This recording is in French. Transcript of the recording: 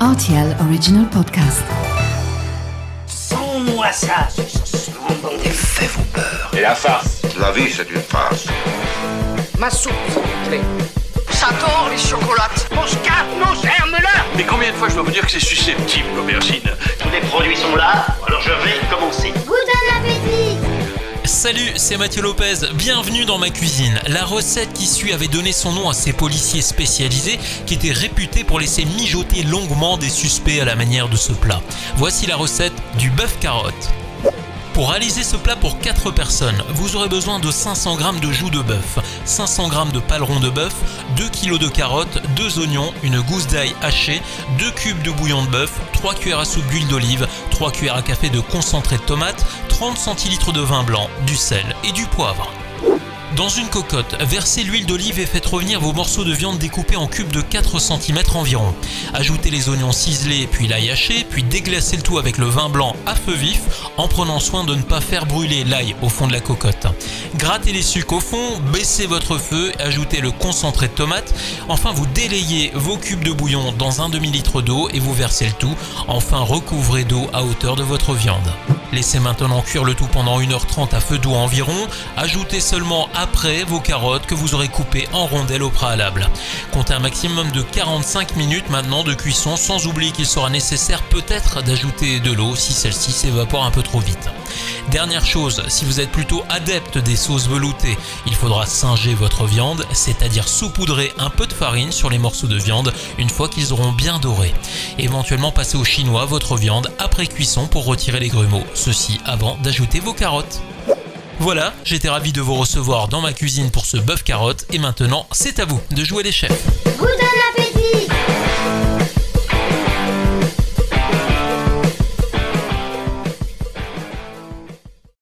RTL Original Podcast. Sans-moi ça, Les faits vont peur. Et la farce La vie, c'est une farce. Ma soupe, s'il vous plaît. J'adore les chocolates. Mon scarpe, mon germe-là Mais combien de fois je dois vous dire que c'est susceptible, l'aubergine? Tous les produits sont là, alors je vais commencer. Salut, c'est Mathieu Lopez, bienvenue dans ma cuisine. La recette qui suit avait donné son nom à ces policiers spécialisés qui étaient réputés pour laisser mijoter longuement des suspects à la manière de ce plat. Voici la recette du bœuf carotte. Pour réaliser ce plat pour 4 personnes, vous aurez besoin de 500 g de joues de bœuf, 500 g de paleron de bœuf, 2 kg de carottes, 2 oignons, une gousse d'ail hachée, 2 cubes de bouillon de bœuf, 3 cuillères à soupe d'huile d'olive, 3 cuillères à café de concentré de tomate, 30 centilitres de vin blanc, du sel et du poivre. Dans une cocotte, versez l'huile d'olive et faites revenir vos morceaux de viande découpés en cubes de 4 cm environ. Ajoutez les oignons ciselés puis l'ail haché, puis déglacez le tout avec le vin blanc à feu vif en prenant soin de ne pas faire brûler l'ail au fond de la cocotte. Grattez les sucres au fond, baissez votre feu, ajoutez le concentré de tomate. Enfin, vous délayez vos cubes de bouillon dans un demi-litre d'eau et vous versez le tout. Enfin, recouvrez d'eau à hauteur de votre viande. Laissez maintenant cuire le tout pendant 1h30 à feu doux environ. Ajoutez seulement après vos carottes que vous aurez coupées en rondelles au préalable. Comptez un maximum de 45 minutes maintenant de cuisson sans oublier qu'il sera nécessaire peut-être d'ajouter de l'eau si celle-ci s'évapore un peu trop vite. Dernière chose, si vous êtes plutôt adepte des sauces veloutées, il faudra singer votre viande, c'est-à-dire saupoudrer un peu de farine sur les morceaux de viande une fois qu'ils auront bien doré. Éventuellement passer au chinois votre viande après cuisson pour retirer les grumeaux, ceci avant d'ajouter vos carottes. Voilà, j'étais ravi de vous recevoir dans ma cuisine pour ce bœuf carotte et maintenant c'est à vous de jouer les chefs.